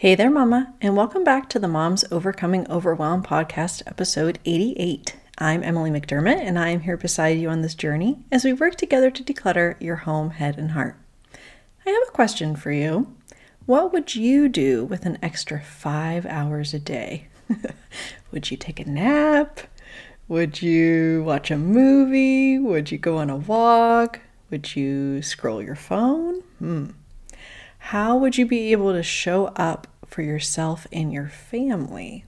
Hey there, Mama, and welcome back to the Moms Overcoming Overwhelm podcast, episode 88. I'm Emily McDermott, and I am here beside you on this journey as we work together to declutter your home, head, and heart. I have a question for you. What would you do with an extra five hours a day? would you take a nap? Would you watch a movie? Would you go on a walk? Would you scroll your phone? Hmm. How would you be able to show up for yourself and your family?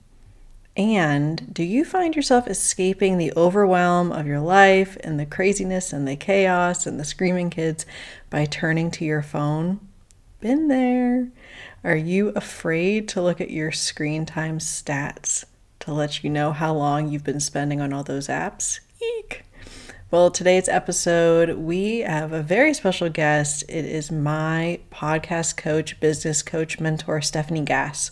And do you find yourself escaping the overwhelm of your life and the craziness and the chaos and the screaming kids by turning to your phone? Been there. Are you afraid to look at your screen time stats to let you know how long you've been spending on all those apps? Eek. Well, today's episode, we have a very special guest. It is my podcast coach, business coach, mentor, Stefanie Gass.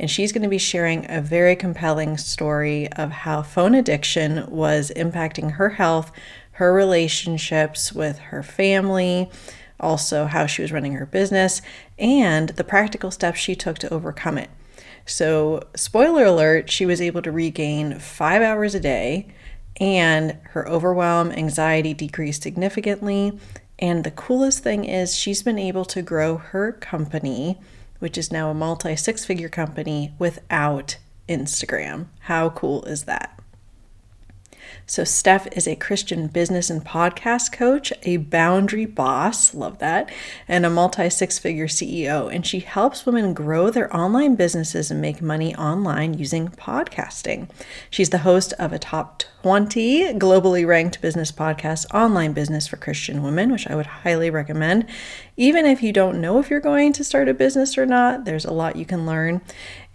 And she's going to be sharing a very compelling story of how phone addiction was impacting her health, her relationships with her family, also how she was running her business, and the practical steps she took to overcome it. So, spoiler alert, she was able to regain five hours a day and her overwhelm, anxiety decreased significantly. And the coolest thing is, she's been able to grow her company, which is now a multi six figure company, without Instagram. How cool is that? So, Steph is a Christian business and podcast coach, a boundary boss, love that, and a multi six figure CEO. And she helps women grow their online businesses and make money online using podcasting. She's the host of a top 20 globally ranked business podcast, Online Business for Christian Women, which I would highly recommend. Even if you don't know if you're going to start a business or not, there's a lot you can learn.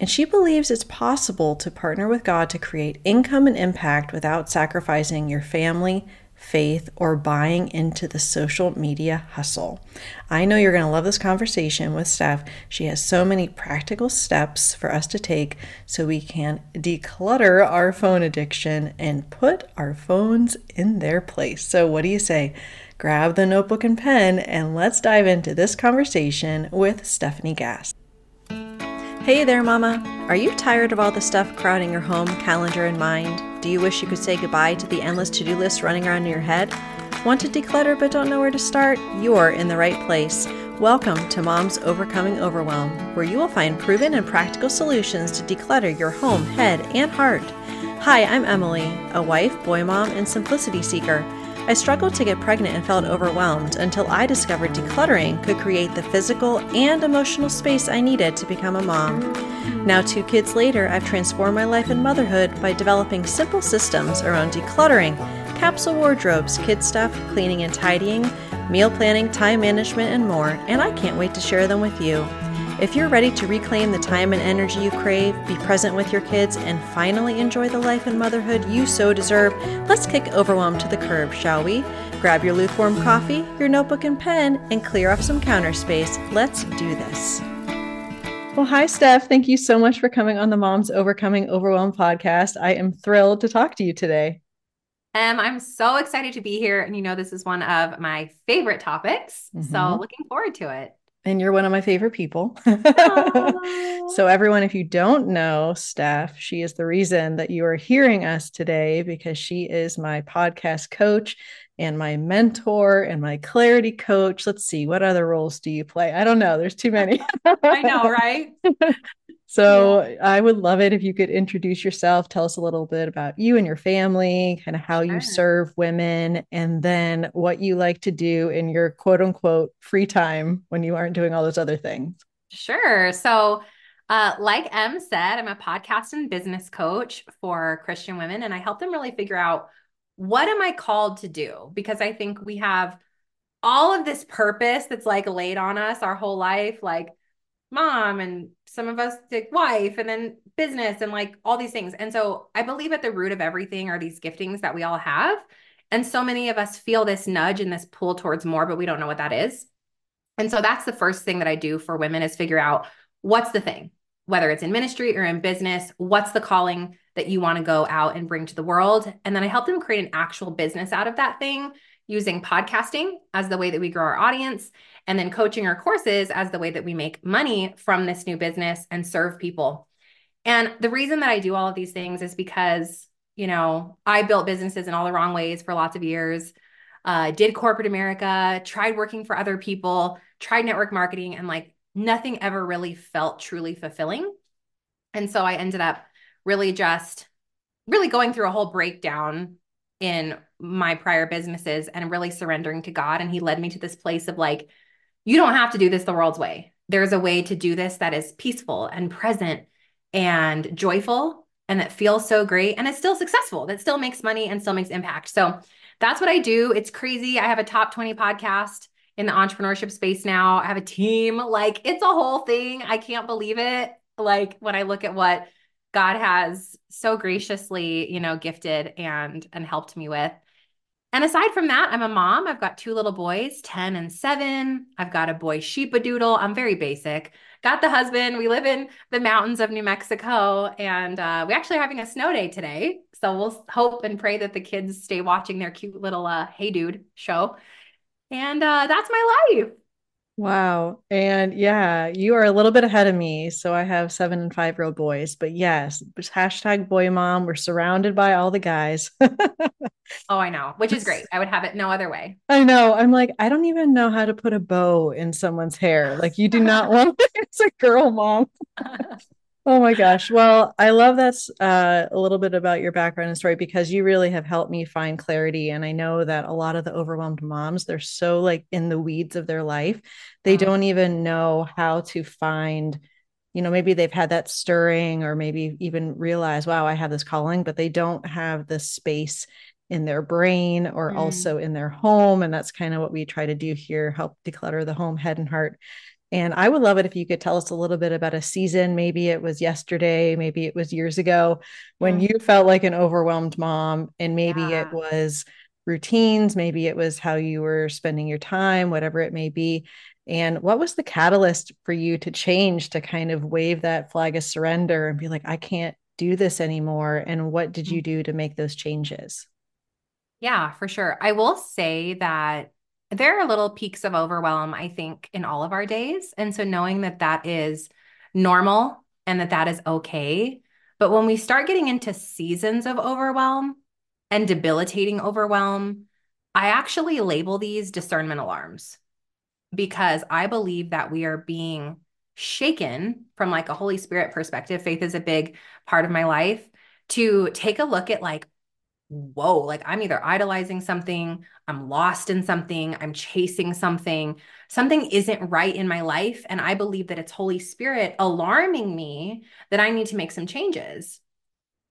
And she believes it's possible to partner with God to create income and impact without sacrificing your family, faith, or buying into the social media hustle. I know you're going to love this conversation with Steph. She has so many practical steps for us to take so we can declutter our phone addiction and put our phones in their place. So, what do you say? Grab the notebook and pen and let's dive into this conversation with Stefanie Gass. Hey there, Mama. Are you tired of all the stuff crowding your home, calendar, and mind? Do you wish you could say goodbye to the endless to do list running around in your head? Want to declutter but don't know where to start? You're in the right place. Welcome to Mom's Overcoming Overwhelm, where you will find proven and practical solutions to declutter your home, head, and heart. Hi, I'm Emily, a wife, boy mom, and simplicity seeker. I struggled to get pregnant and felt overwhelmed until I discovered decluttering could create the physical and emotional space I needed to become a mom. Now, two kids later, I've transformed my life and motherhood by developing simple systems around decluttering, capsule wardrobes, kid stuff, cleaning and tidying, meal planning, time management, and more, and I can't wait to share them with you. If you're ready to reclaim the time and energy you crave, be present with your kids, and finally enjoy the life and motherhood you so deserve, let's kick overwhelm to the curb, shall we? Grab your lukewarm coffee, your notebook and pen, and clear off some counter space. Let's do this. Well, hi, Steph. Thank you so much for coming on the Moms Overcoming Overwhelm podcast. I am thrilled to talk to you today. Um, I'm so excited to be here. And you know, this is one of my favorite topics. Mm-hmm. So looking forward to it and you're one of my favorite people. so, everyone, if you don't know Steph, she is the reason that you are hearing us today because she is my podcast coach and my mentor and my clarity coach. Let's see, what other roles do you play? I don't know. There's too many. I know, right? So yeah. I would love it if you could introduce yourself, tell us a little bit about you and your family, kind of how you serve women, and then what you like to do in your quote unquote free time when you aren't doing all those other things. Sure. So, uh, like Em said, I'm a podcast and business coach for Christian women, and I help them really figure out what am I called to do? Because I think we have all of this purpose that's like laid on us our whole life, like mom and some of us did wife and then business and like all these things. And so I believe at the root of everything are these giftings that we all have. And so many of us feel this nudge and this pull towards more, but we don't know what that is. And so that's the first thing that I do for women is figure out what's the thing, whether it's in ministry or in business, what's the calling that you want to go out and bring to the world. And then I help them create an actual business out of that thing using podcasting as the way that we grow our audience, and then coaching our courses as the way that we make money from this new business and serve people. And the reason that I do all of these things is because, you know, I built businesses in all the wrong ways for lots of years. Uh, did corporate America, tried working for other people, tried network marketing, and like nothing ever really felt truly fulfilling. And so I ended up really just really going through a whole breakdown in my prior businesses and really surrendering to God. And He led me to this place of like, you don't have to do this the world's way. There's a way to do this that is peaceful and present and joyful and that feels so great and it's still successful, that still makes money and still makes impact. So that's what I do. It's crazy. I have a top 20 podcast in the entrepreneurship space now. I have a team. Like it's a whole thing. I can't believe it. Like when I look at what God has so graciously, you know, gifted and and helped me with. And aside from that, I'm a mom. I've got two little boys, 10 and 7. I've got a boy sheepadoodle. I'm very basic. Got the husband. We live in the mountains of New Mexico and uh, we actually having a snow day today. So we'll hope and pray that the kids stay watching their cute little uh, Hey Dude show. And uh, that's my life. Wow. And yeah, you are a little bit ahead of me. So I have seven and five year old boys, but yes, hashtag boy mom. We're surrounded by all the guys. oh, I know, which is great. I would have it no other way. I know. I'm like, I don't even know how to put a bow in someone's hair. Like, you do not want it's a girl mom. Oh my gosh. Well, I love that's uh, a little bit about your background and story because you really have helped me find clarity. And I know that a lot of the overwhelmed moms, they're so like in the weeds of their life, they don't even know how to find, you know, maybe they've had that stirring or maybe even realize, wow, I have this calling, but they don't have the space in their brain or mm. also in their home. And that's kind of what we try to do here help declutter the home, head, and heart and I would love it if you could tell us a little bit about a season. Maybe it was yesterday, maybe it was years ago when mm. you felt like an overwhelmed mom, and maybe yeah. it was routines, maybe it was how you were spending your time, whatever it may be. And what was the catalyst for you to change to kind of wave that flag of surrender and be like, I can't do this anymore? And what did you mm. do to make those changes? Yeah, for sure. I will say that there are little peaks of overwhelm, I think, in all of our days. And so knowing that that is normal and that that is okay. But when we start getting into seasons of overwhelm and debilitating overwhelm, I actually label these discernment alarms because I believe that we are being shaken from like a Holy Spirit perspective. Faith is a big part of my life to take a look at like, whoa, like I'm either idolizing something, I'm lost in something, I'm chasing something, something isn't right in my life. And I believe that it's Holy Spirit alarming me that I need to make some changes.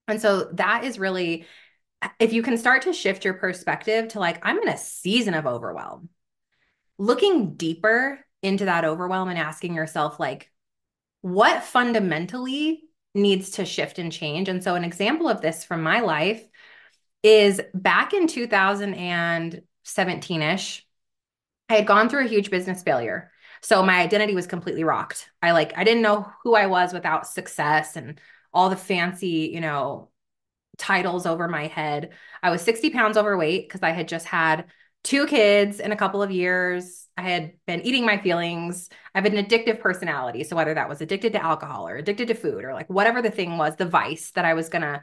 And so that is really, if you can start to shift your perspective to like, I'm in a season of overwhelm, looking deeper into that overwhelm and asking yourself, like, what fundamentally needs to shift and change? And so, an example of this from my life is back in 2017 ish, I had gone through a huge business failure. So my identity was completely rocked. I like, I didn't know who I was without success and all the fancy, you know, titles over my head. I was 60 pounds overweight because I had just had two kids in a couple of years. I had been eating my feelings. I have an addictive personality. So whether that was addicted to alcohol or addicted to food or like whatever the thing was, the vice that I was going to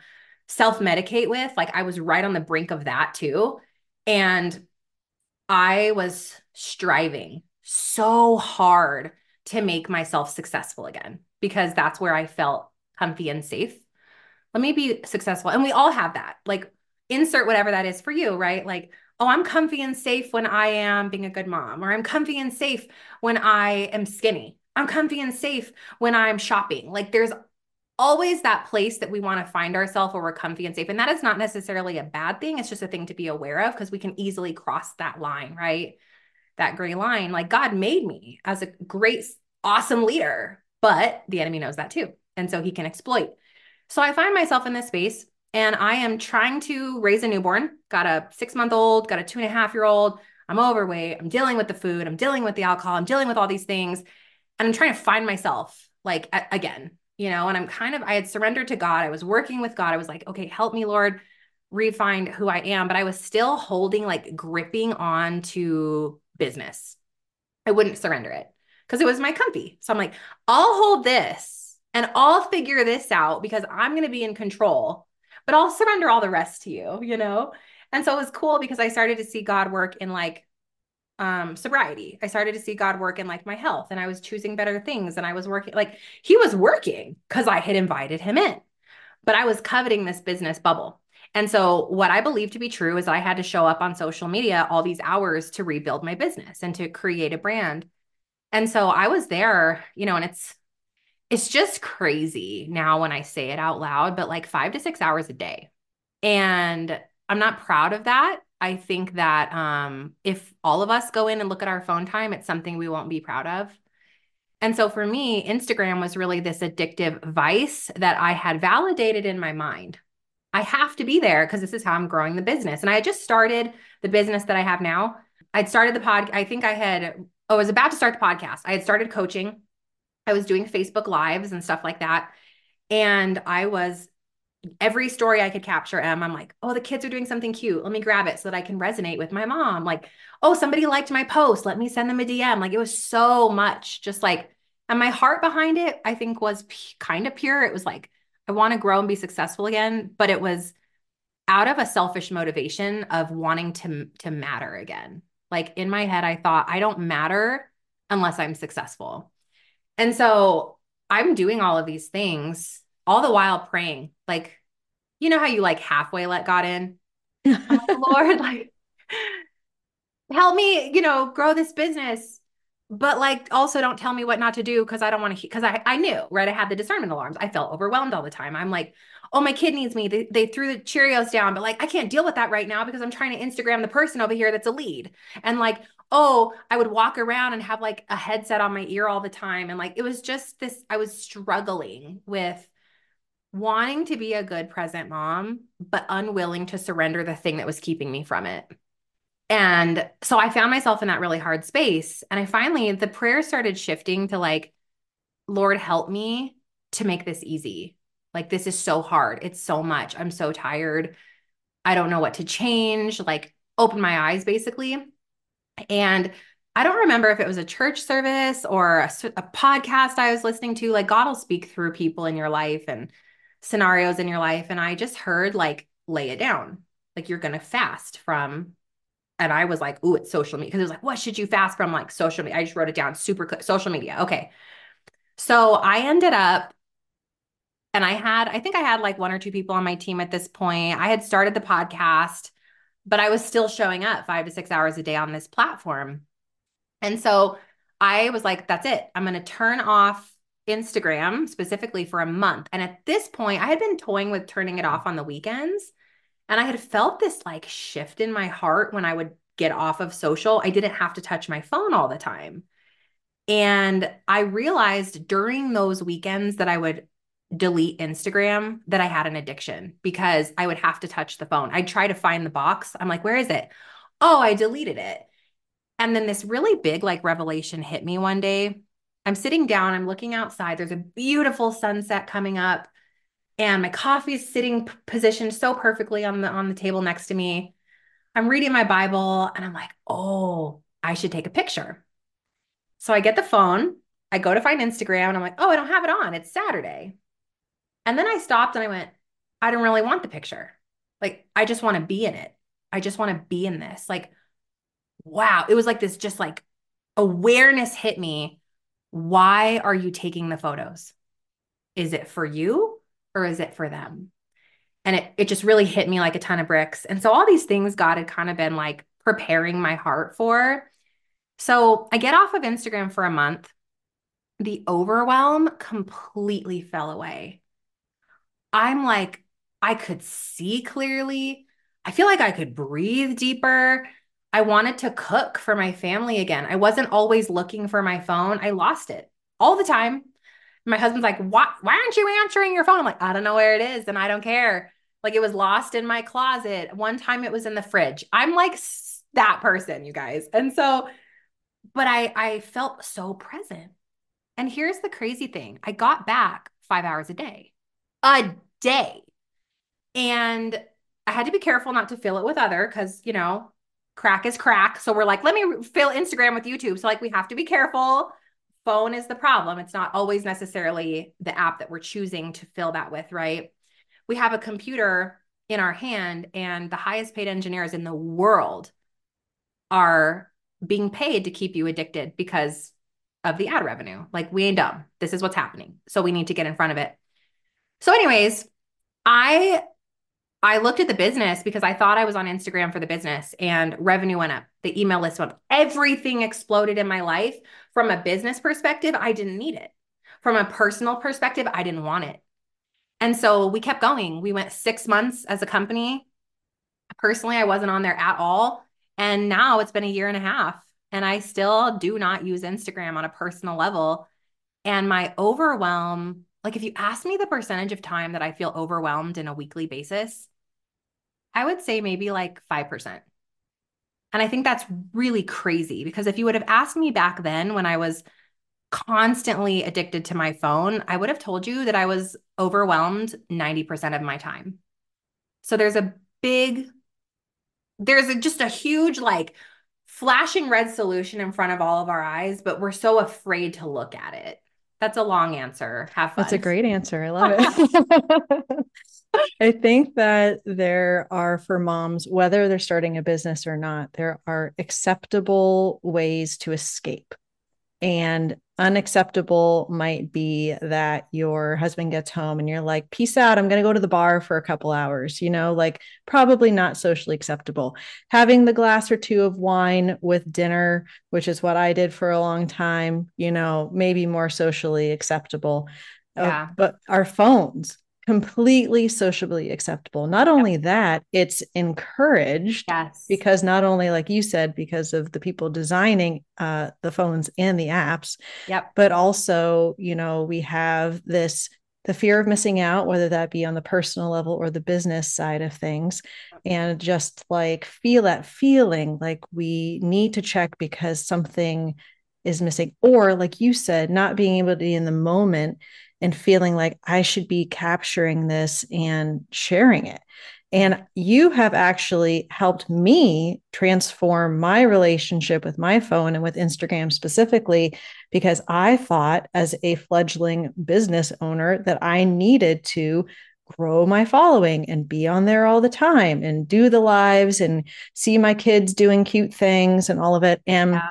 self medicate with, like I was right on the brink of that too. And I was striving so hard to make myself successful again because that's where I felt comfy and safe. Let me be successful. And we all have that. Like, insert whatever that is for you, right? Like, oh, I'm comfy and safe when I am being a good mom, or I'm comfy and safe when I am skinny. I'm comfy and safe when I'm shopping. Like, there's always that place that we want to find ourselves where we're comfy and safe. And that is not necessarily a bad thing. It's just a thing to be aware of because we can easily cross that line, right? That gray line. Like God made me as a great, awesome leader, but the enemy knows that too. And so he can exploit. So I find myself in this space and I am trying to raise a newborn, got a six month old, got a two and a half year old. I'm overweight. I'm dealing with the food. I'm dealing with the alcohol. I'm dealing with all these things. And I'm trying to find myself like again you know, and I'm kind of, I had surrendered to God. I was working with God. I was like, okay, help me, Lord. refine who I am, but I was still holding, like gripping on to business. I wouldn't surrender it because it was my comfy. So I'm like, I'll hold this and I'll figure this out because I'm going to be in control, but I'll surrender all the rest to you, you know? And so it was cool because I started to see God work in like um sobriety. I started to see God work in like my health and I was choosing better things and I was working like he was working cuz I had invited him in. But I was coveting this business bubble. And so, what I believe to be true is I had to show up on social media all these hours to rebuild my business and to create a brand. And so I was there, you know, and it's it's just crazy now when I say it out loud, but like 5 to 6 hours a day. And I'm not proud of that. I think that um, if all of us go in and look at our phone time, it's something we won't be proud of. And so for me, Instagram was really this addictive vice that I had validated in my mind. I have to be there because this is how I'm growing the business. And I just started the business that I have now. I'd started the pod. I think I had, oh, I was about to start the podcast. I had started coaching. I was doing Facebook lives and stuff like that. And I was every story I could capture Em, I'm like, oh, the kids are doing something cute. Let me grab it so that I can resonate with my mom. Like, oh, somebody liked my post. Let me send them a DM. Like, it was so much just like, and my heart behind it, I think was p- kind of pure. It was like, I want to grow and be successful again, but it was out of a selfish motivation of wanting to to matter again. Like in my head I thought I don't matter unless I'm successful. And so I'm doing all of these things all the while praying. Like you know how you like halfway let God in? Lord, like help me, you know, grow this business but like also don't tell me what not to do because I don't want to because I I knew right? I had the discernment alarms. I felt overwhelmed all the time. I'm like oh my kid needs me. They, they threw the Cheerios down but like I can't deal with that right now because I'm trying to Instagram the person over here that's a lead. And like oh I would walk around and have like a headset on my ear all the time. And like it was just this I was struggling with wanting to be a good present mom but unwilling to surrender the thing that was keeping me from it and so I found myself in that really hard space. And I finally, the prayer started shifting to like, Lord, help me to make this easy. Like, this is so hard. It's so much. I'm so tired. I don't know what to change. Like, open my eyes, basically. And I don't remember if it was a church service or a, a, podcast I was listening to. Like, God will speak through people in your life and scenarios in your life. And I just heard, like, lay it down. Like, you're going to fast from and I was like, "Ooh, it's social media." Because it was like, "What should you fast from?" Like social media. I just wrote it down. Super quick. Social media. Okay. So I ended up, and I had, I think I had like one or two people on my team at this point. I had started the podcast, but I was still showing up five to six hours a day on this platform. And so I was like, "That's it. I'm going to turn off." Instagram specifically for a month. And at this point, I had been toying with turning it off on the weekends and I had felt this like shift in my heart when I would get off of social. I didn't have to touch my phone all the time. And I realized during those weekends that I would delete Instagram that I had an addiction because I would have to touch the phone. I'd try to find the box. I'm like, where is it? Oh, I deleted it. And then this really big like revelation hit me one day. I'm sitting down, I'm looking outside. There's a beautiful sunset coming up and my coffee is sitting positioned so perfectly on the on the table next to me. I'm reading my Bible and I'm like, "Oh, I should take a picture." So I get the phone, I go to find Instagram and I'm like, "Oh, I don't have it on. It's Saturday." And then I stopped and I went, "I don't really want the picture. Like I just want to be in it. I just want to be in this." Like wow, it was like this just like awareness hit me. Why are you taking the photos? Is it for you? or is it for them? And it, it just really hit me like a ton of bricks. And so all these things God had kind of been like preparing my heart for. So I get off of Instagram for a month. The overwhelm completely fell away. I'm like, I could see clearly. I feel like I could breathe deeper. I wanted to cook for my family again. I wasn't always looking for my phone. I lost it all the time my husband's like, why, why aren't you answering your phone? I'm like, I don't know where it is and I don't care. Like it was lost in my closet. One time it was in the fridge. I'm like that person, you guys. And so, but I I felt so present. And here's the crazy thing. I got back 5 hours a day. A day. And I had to be careful not to fill it with other because, you know, crack is crack. So we're like, let me fill Instagram with YouTube. So, like, we have to be careful. Phone is the problem. It's not always necessarily the app that we're choosing to fill that with, right? We have a computer in our hand, and the highest paid engineers in the world are being paid to keep you addicted because of the ad revenue. Like, we ain't dumb. This is what's happening. So, we need to get in front of it. So, anyways, I I looked at the business because I thought I was on Instagram for the business and revenue went up. The email list went up. Everything exploded in my life. From a business perspective, I didn't need it. From a personal perspective, I didn't want it. And so we kept going. We went six months as a company. Personally, I wasn't on there at all. And now it's been a year and a half, and I still do not use Instagram on a personal level. And my overwhelm, like if you ask me the percentage of time that I feel overwhelmed in a weekly basis, I would say maybe like 5%. And I think that's really crazy because if you would have asked me back then when I was constantly addicted to my phone, I would have told you that I was overwhelmed 90% of my time. So there's a big, there's a, just a huge, like, flashing red solution in front of all of our eyes, but we're so afraid to look at it. That's a long answer. Have fun. That's a great answer. I love it. I think that there are for moms, whether they're starting a business or not, there are acceptable ways to escape. And unacceptable might be that your husband gets home and you're like, peace out. I'm going to go to the bar for a couple hours, you know, like probably not socially acceptable. Having the glass or two of wine with dinner, which is what I did for a long time, you know, maybe more socially acceptable. Uh, yeah. Uh, but our phones, completely sociably acceptable. Not only that, it's encouraged yes. because not only, like you said, because of the people designing uh, the phones and the apps, yep. but also, you know, we have this the fear of missing out, whether that be on the personal level or the business side of things, and just like feel that feeling like we need to check because something is missing, or like you said, not being able to be in the moment and feeling like I should be capturing this and sharing it. And you have actually helped me transform my relationship with my phone and with Instagram specifically, because I thought as a fledgling business owner that I needed to grow my following and be on there all the time and do the lives and see my kids doing cute things and all of it. And yeah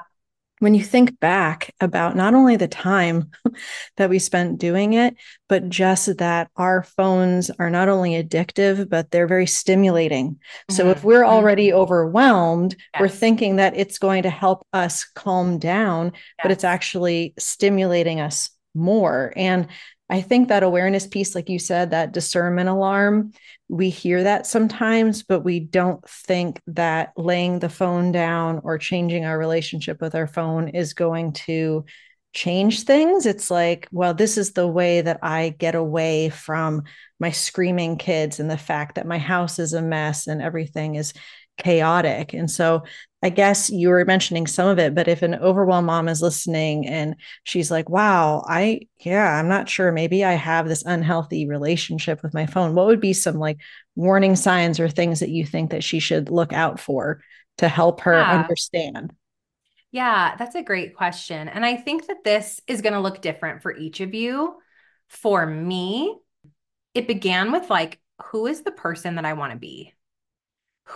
when you think back about not only the time that we spent doing it, but just that our phones are not only addictive, but they're very stimulating. Mm-hmm. So if mm-hmm. we're already mm-hmm. overwhelmed, yes. we're thinking that it's going to help us calm down, yes. but it's actually stimulating us more. And I think that awareness piece, like you said, that discernment alarm, we hear that sometimes, but we don't think that laying the phone down or changing our relationship with our phone is going to change things. It's like, well, this is the way that I get away from my screaming kids and the fact that my house is a mess and everything is chaotic. And so I guess you were mentioning some of it, but if an overwhelmed mom is listening and she's like, wow, I, yeah, I'm not sure. Maybe I have this unhealthy relationship with my phone. What would be some like warning signs or things that you think that she should look out for to help her yeah. understand? Yeah, that's a great question. And I think that this is going to look different for each of you. For me, it began with like, who is the person that I want to be?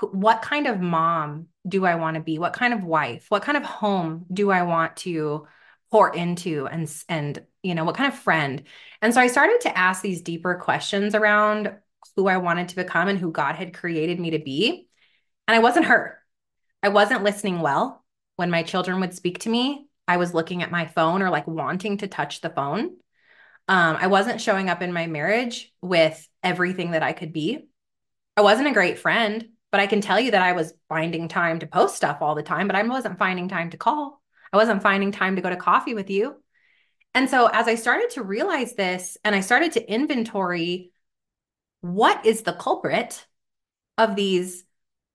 What kind of mom do I want to be? What kind of wife? What kind of home do I want to pour into and and you know, what kind of friend? And so I started to ask these deeper questions around who I wanted to become and who God had created me to be. And I wasn't her. I wasn't listening well when my children would speak to me. I was looking at my phone or like wanting to touch the phone. Um, I wasn't showing up in my marriage with everything that I could be. I wasn't a great friend. But I can tell you that I was finding time to post stuff all the time, but I wasn't finding time to call. I wasn't finding time to go to coffee with you. And so as I started to realize this and I started to inventory what is the culprit of these,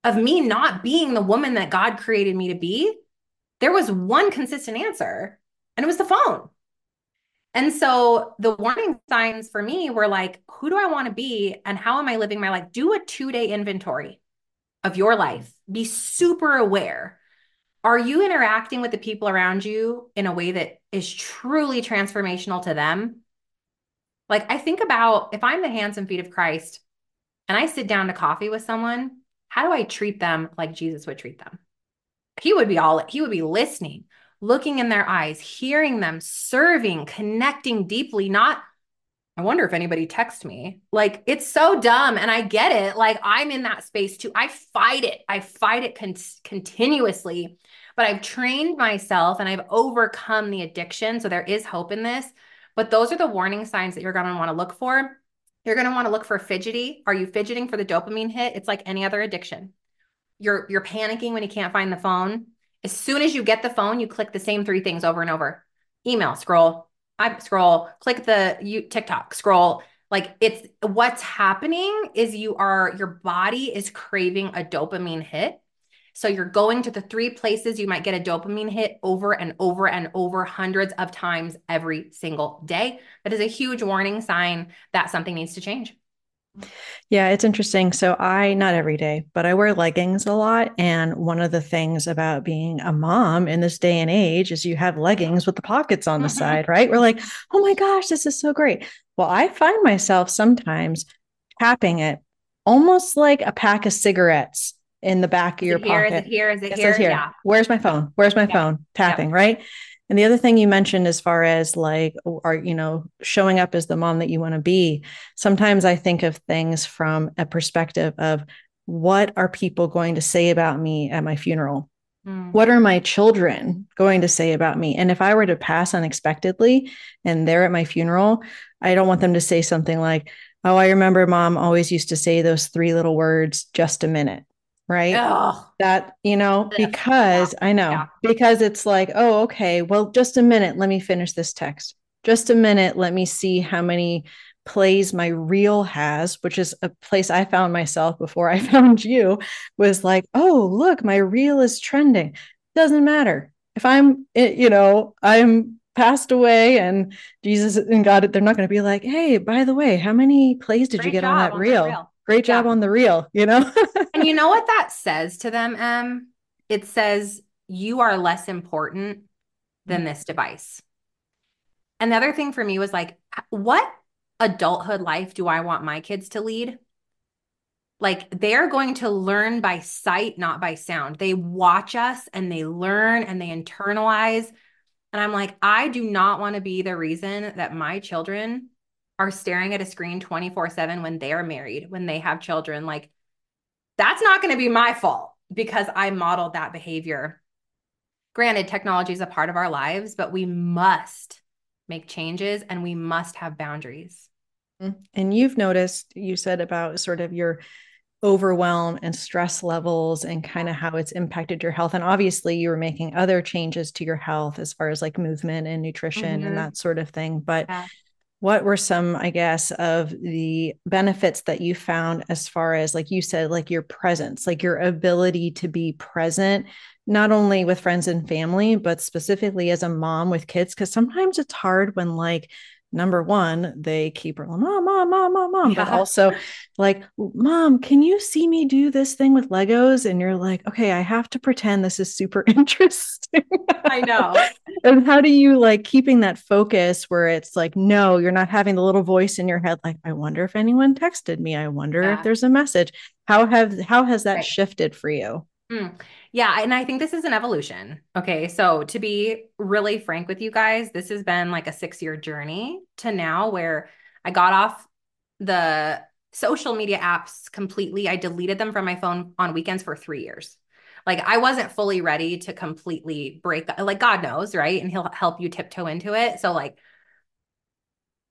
of me not being the woman that God created me to be, there was one consistent answer, and it was the phone. And so the warning signs for me were like, who do I want to be and how am I living my life? Do a two day inventory of your life. Be super aware. Are you interacting with the people around you in a way that is truly transformational to them? Like, I think about if I'm the hands and feet of Christ and I sit down to coffee with someone, how do I treat them like Jesus would treat them? He would be all, he would be listening, looking in their eyes, hearing them, serving, connecting deeply, not I wonder if anybody texts me. Like it's so dumb and I get it. Like I'm in that space too. I fight it. I fight it con- continuously. But I've trained myself and I've overcome the addiction. So there is hope in this. But those are the warning signs that you're going to want to look for. You're going to want to look for fidgety. Are you fidgeting for the dopamine hit? It's like any other addiction. You're you're panicking when you can't find the phone. As soon as you get the phone, you click the same three things over and over. Email, scroll, I scroll, click the you TikTok, scroll. Like it's what's happening is you are your body is craving a dopamine hit. So you're going to the three places you might get a dopamine hit over and over and over hundreds of times every single day. That is a huge warning sign that something needs to change. Yeah, it's interesting. So I not every day, but I wear leggings a lot and one of the things about being a mom in this day and age is you have leggings with the pockets on the side, right? We're like, "Oh my gosh, this is so great." Well, I find myself sometimes tapping it almost like a pack of cigarettes in the back of your here, pocket. Is it here? Is it, it here? here? Yeah. Where's my phone? Where's my yeah. phone? Tapping, yeah. right? And the other thing you mentioned as far as like are you know showing up as the mom that you want to be, sometimes I think of things from a perspective of what are people going to say about me at my funeral? Mm. What are my children going to say about me? And if I were to pass unexpectedly and they're at my funeral, I don't want them to say something like, "Oh, I remember mom always used to say those three little words, just a minute." Right? Ugh. That, you know, because yeah. I know, yeah. because it's like, oh, okay, well, just a minute, let me finish this text. Just a minute, let me see how many plays my reel has, which is a place I found myself before I found you, was like, oh, look, my reel is trending. Doesn't matter. If I'm, eh, you know, I'm passed away and Jesus and God, they're not going to be like, hey, by the way, how many plays did Great you get on that on reel? reel? Great job yeah. on the reel, you know? and you know what that says to them, Em? It says, you are less important than this device. And the other thing for me was like, what adulthood life do I want my kids to lead? Like they're going to learn by sight, not by sound. They watch us and they learn and they internalize. And I'm like, I do not want to be the reason that my children are staring at a screen 24 7 when they're married, when they have children, like that's not going to be my fault because I modeled that behavior. Granted, technology is a part of our lives, but we must make changes and we must have boundaries. Mm-hmm. And you've noticed, you said about sort of your overwhelm and stress levels and kind of how it's impacted your health. And obviously, you were making other changes to your health as far as like movement and nutrition mm-hmm. and that sort of thing. But yeah what were some i guess of the benefits that you found as far as like you said like your presence like your ability to be present not only with friends and family but specifically as a mom with kids? Because sometimes it's hard when like number one, they keep her mom, mom, mom, mom, mom, yeah. but also like, mom, can you see me do this thing with Legos? And you're like, okay, I have to pretend this is super interesting. I know. and how do you like keeping that focus where it's like, no, you're not having the little voice in your head, like, I wonder if anyone texted me. I wonder yeah. if there's a message. How have how has that right. shifted for you? Mm. Yeah. And I think this is an evolution. Okay. So, to be really frank with you guys, this has been like a six year journey to now where I got off the social media apps completely. I deleted them from my phone on weekends for three years. Like, I wasn't fully ready to completely break, like, God knows, right? And He'll help you tiptoe into it. So, like,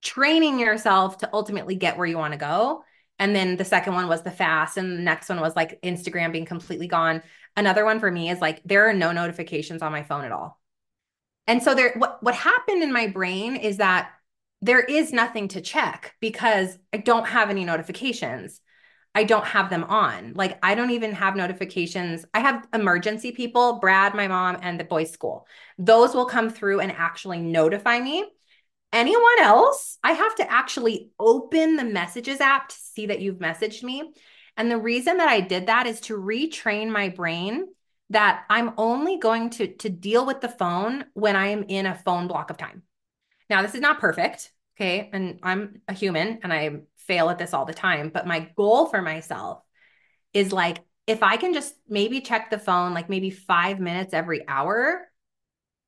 training yourself to ultimately get where you want to go and then the second one was the fast. And the next one was like Instagram being completely gone. Another one for me is like there are no notifications on my phone at all. And so there what what happened in my brain is that there is nothing to check because I don't have any notifications. I don't have them on. Like I don't even have notifications. I have emergency people, Brad, my mom, and the boys' school. Those will come through and actually notify me. Anyone else, I have to actually open the messages app to see that you've messaged me. And the reason that I did that is to retrain my brain that I'm only going to, to deal with the phone when I am in a phone block of time. Now, this is not perfect. Okay. And I'm a human and I fail at this all the time. But my goal for myself is like, if I can just maybe check the phone like maybe five minutes every hour,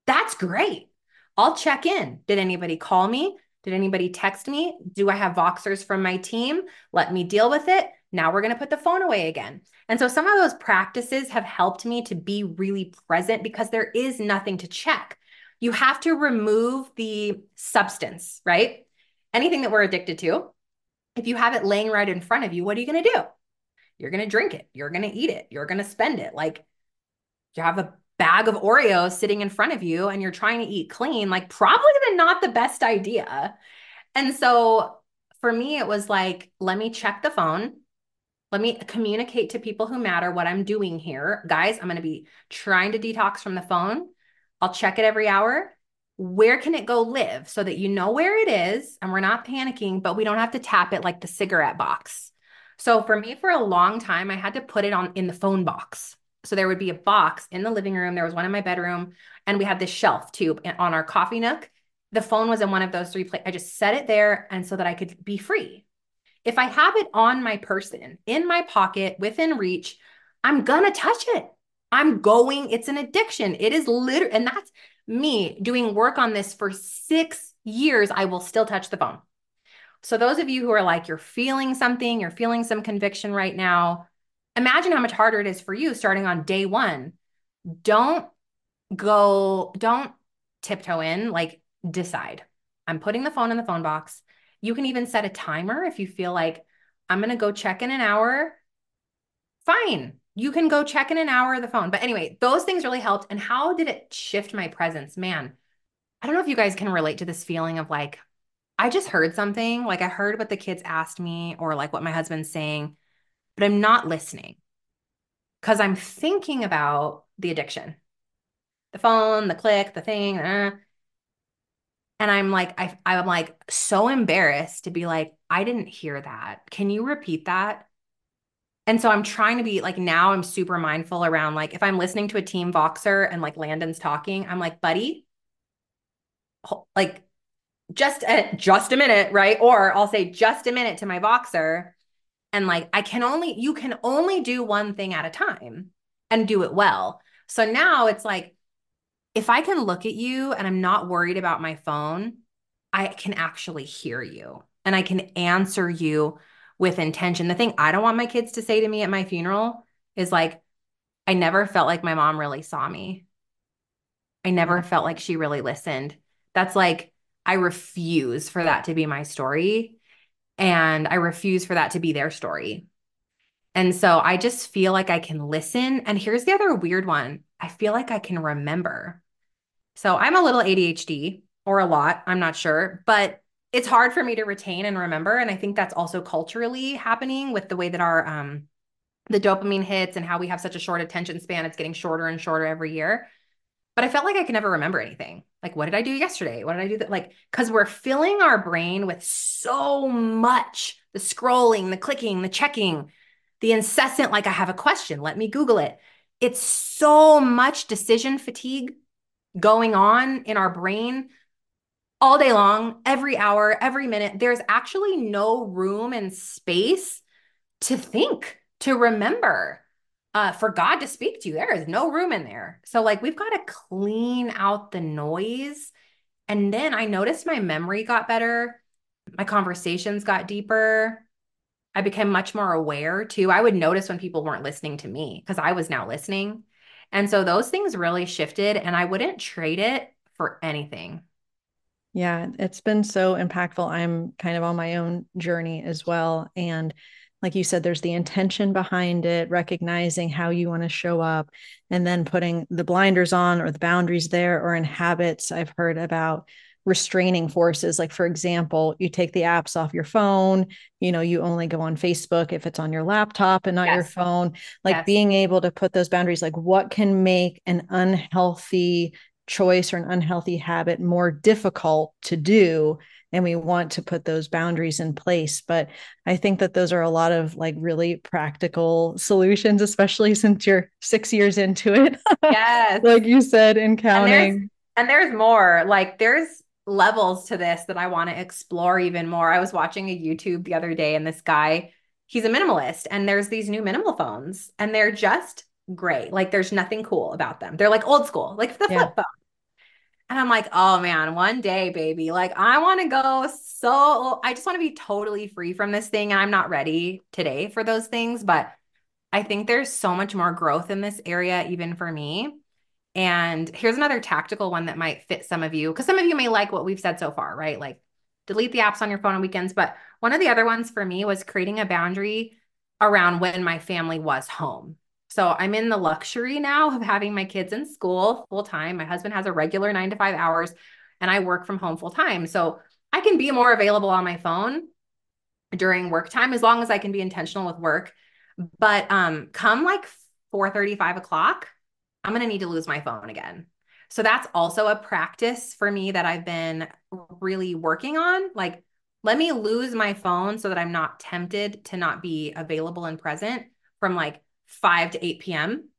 that's great. I'll check in. Did anybody call me? Did anybody text me? Do I have Voxers from my team? Let me deal with it. Now we're going to put the phone away again. And so some of those practices have helped me to be really present because there is nothing to check. You have to remove the substance, right? Anything that we're addicted to. If you have it laying right in front of you, what are you going to do? You're going to drink it. You're going to eat it. You're going to spend it. Like you have a bag of Oreos sitting in front of you and you're trying to eat clean, like probably the, not the best idea. And so for me, it was like, let me check the phone. Let me communicate to people who matter what I'm doing here. Guys, I'm going to be trying to detox from the phone. I'll check it every hour. Where can it go live so that you know where it is and we're not panicking, but we don't have to tap it like the cigarette box. So for me, for a long time, I had to put it on in the phone box. So there would be a box in the living room. There was one in my bedroom, and we had this shelf too on our coffee nook. The phone was in one of those three places. I just set it there and so that I could be free. If I have it on my person, in my pocket, within reach, I'm gonna touch it. I'm going, it's an addiction. It is literally, and that's me doing work on this for six years. I will still touch the phone. So, those of you who are like, you're feeling something, you're feeling some conviction right now, imagine how much harder it is for you starting on day one. Don't go, don't tiptoe in, like decide. I'm putting the phone in the phone box. You can even set a timer if you feel like I'm going to go check in an hour. Fine. You can go check in an hour of the phone. But anyway, those things really helped. And how did it shift my presence? Man, I don't know if you guys can relate to this feeling of like, I just heard something, like I heard what the kids asked me or like what my husband's saying but I'm not listening because I'm thinking about the addiction, the phone, the click, the thing. Uh, and I'm like, I, I'm like so embarrassed to be like, I didn't hear that. Can you repeat that? And so I'm trying to be like, now I'm super mindful around like, if I'm listening to a team Voxer and like Landon's talking, I'm like, buddy, like just a, just a minute, right? Or I'll say just a minute to my Voxer and like I can only you can only do one thing at a time and do it well. So now it's like if I can look at you and I'm not worried about my phone, I can actually hear you and I can answer you with intention. The thing I don't want my kids to say to me at my funeral is like I never felt like my mom really saw me. I never felt like she really listened. That's like I refuse for that to be my story and I refuse for that to be their story. And so I just feel like I can listen. And here's the other weird one I feel like I can remember. So I'm a little ADHD or a lot, I'm not sure, but it's hard for me to retain and remember. And I think that's also culturally happening with the way that our, um, the dopamine hits and how we have such a short attention span. It's getting shorter and shorter every year but I felt like I could never remember anything. Like, what did I do yesterday? What did I do that? Like, because we're filling our brain with so much the scrolling, the clicking, the checking, the incessant, like, I have a question, let me Google it. It's so much decision fatigue going on in our brain all day long, every hour, every minute. There's actually no room and space to think, to remember uh, for God to speak to you. There is no room in there. So, like, we've got to clean out the noise. And then I noticed my memory got better, my conversations got deeper. I became much more aware too. I would notice when people weren't listening to me because I was now listening. And so those things really shifted, and I wouldn't trade it for anything. Yeah, it's been so impactful. I'm kind of on my own journey as well. And like you said there's the intention behind it recognizing how you want to show up and then putting the blinders on or the boundaries there or in habits i've heard about restraining forces like for example you take the apps off your phone you know you only go on facebook if it's on your laptop and not yes. your phone like yes. being able to put those boundaries like what can make an unhealthy choice or an unhealthy habit more difficult to do and we want to put those boundaries in place but i think that those are a lot of like really practical solutions especially since you're six years into it. Yes. like you said in counting and there's, and there's more. Like there's levels to this that i want to explore even more. I was watching a youtube the other day and this guy he's a minimalist and there's these new minimal phones and they're just great. Like there's nothing cool about them. They're like old school like the yeah. flip phone and I'm like, oh man, one day, baby, like I want to go so, I just want to be totally free from this thing. And I'm not ready today for those things. But I think there's so much more growth in this area, even for me. And here's another tactical one that might fit some of you, because some of you may like what we've said so far, right? Like delete the apps on your phone on weekends. But one of the other ones for me was creating a boundary around when my family was home. So I'm in the luxury now of having my kids in school full time. My husband has a regular nine to five hours and I work from home full time. So I can be more available on my phone during work time as long as I can be intentional with work. But um, come like 4 35 o'clock, I'm going to need to lose my phone again. So that's also a practice for me that I've been really working on. Like, let me lose my phone so that I'm not tempted to not be available and present from like 5 to 8 p.m.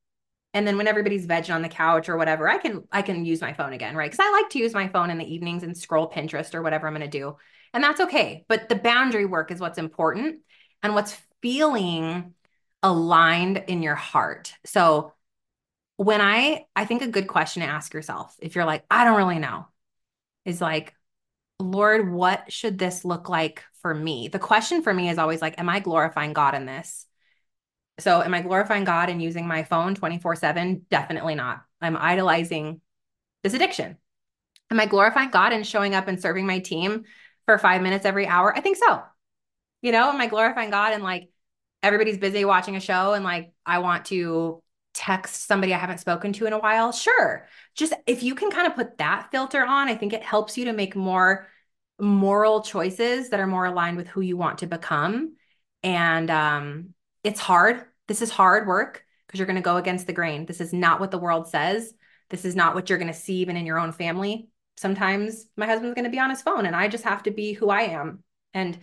And then when everybody's vegging on the couch or whatever, I can I can use my phone again, right? Because I like to use my phone in the evenings and scroll Pinterest or whatever I'm going to do. And that's okay. But the boundary work is what's important and what's feeling aligned in your heart. So when I I think a good question to ask yourself if you're like, I don't really know, is like, Lord, what should this look like for me? The question for me is always like, am I glorifying God in this? So, am I glorifying God and using my phone 24 7? Definitely not. I'm idolizing this addiction. Am I glorifying God and showing up and serving my team for five minutes every hour? I think so. You know, am I glorifying God and like everybody's busy watching a show and like I want to text somebody I haven't spoken to in a while? Sure. Just if you can kind of put that filter on, I think it helps you to make more moral choices that are more aligned with who you want to become. And um, it's hard. This is hard work because you're going to go against the grain. This is not what the world says. This is not what you're going to see even in your own family. Sometimes my husband's going to be on his phone and I just have to be who I am and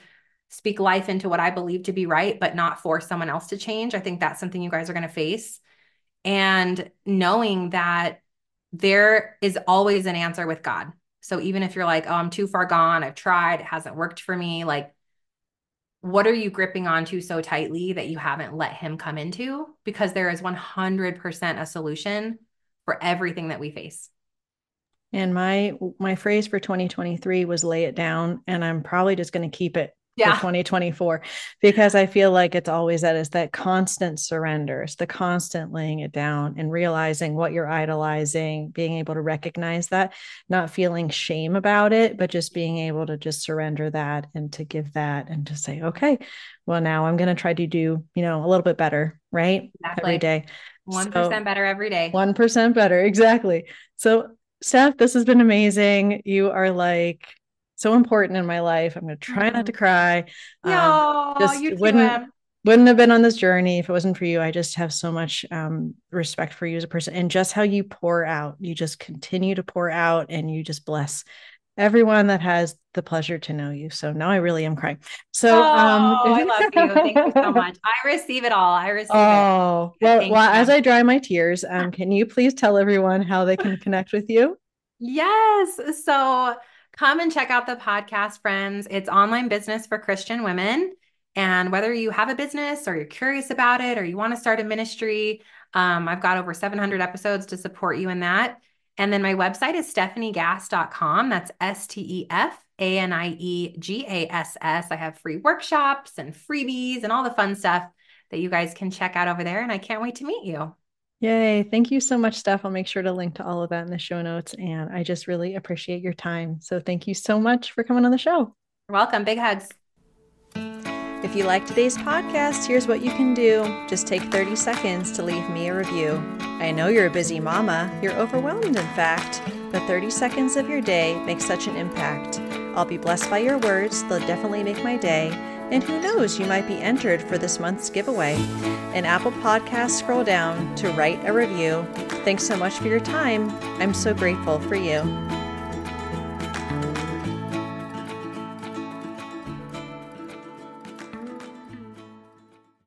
speak life into what I believe to be right, but not force someone else to change. I think that's something you guys are going to face. And knowing that there is always an answer with God. So even if you're like, oh, I'm too far gone, I've tried, it hasn't worked for me, like what are you gripping onto so tightly that you haven't let him come into? Because there is 100% a solution for everything that we face. And my my phrase for 2023 was lay it down and I'm probably just going to keep it yeah. for 2024 because I feel like it's always that is that constant surrender, it's the constant laying it down and realizing what you're idolizing, being able to recognize that, not feeling shame about it, but just being able to just surrender that and to give that and to say, okay, well, now I'm going to try to do, you know, a little bit better, right? Exactly. Every day. 1% so, better every day. 1% better. Exactly. So, Steph, this has been amazing. You are like so important in my life. I'm going to try mm-hmm. not to cry. No, um, just you wouldn't, wouldn't have been on this journey if it wasn't for you. I just have so much um, respect for you as a person and just how you pour out. You just continue to pour out and you just bless everyone that has the pleasure to know you. So now I really am crying. So um, oh, um, I love you. Thank you so much. I receive it all. I receive oh, it. well, well as I dry my tears, um, can you please tell everyone how they can connect with you? Yes. So come and check out the podcast, friends. It's online business for Christian women. And whether you have a business or you're curious about it or you want to start a ministry, um, I've got over 700 episodes to support you in that. And then my website is stefaniegass.com. That's S T E F A N I E G A S S. I have free workshops and freebies and all the fun stuff that you guys can check out over there. And I can't wait to meet you. Yay. Thank you so much, Steph. I'll make sure to link to all of that in the show notes. And I just really appreciate your time. So thank you so much for coming on the show. You're welcome. Big hugs. If you like today's podcast, here's what you can do. Just take 30 seconds to leave me a review. I know you're a busy mama, you're overwhelmed, in fact, but 30 seconds of your day makes such an impact. I'll be blessed by your words, they'll definitely make my day And who knows, you might be entered for this month's giveaway. In Apple Podcasts, scroll down to write a review. Thanks so much for your time. I'm so grateful for you.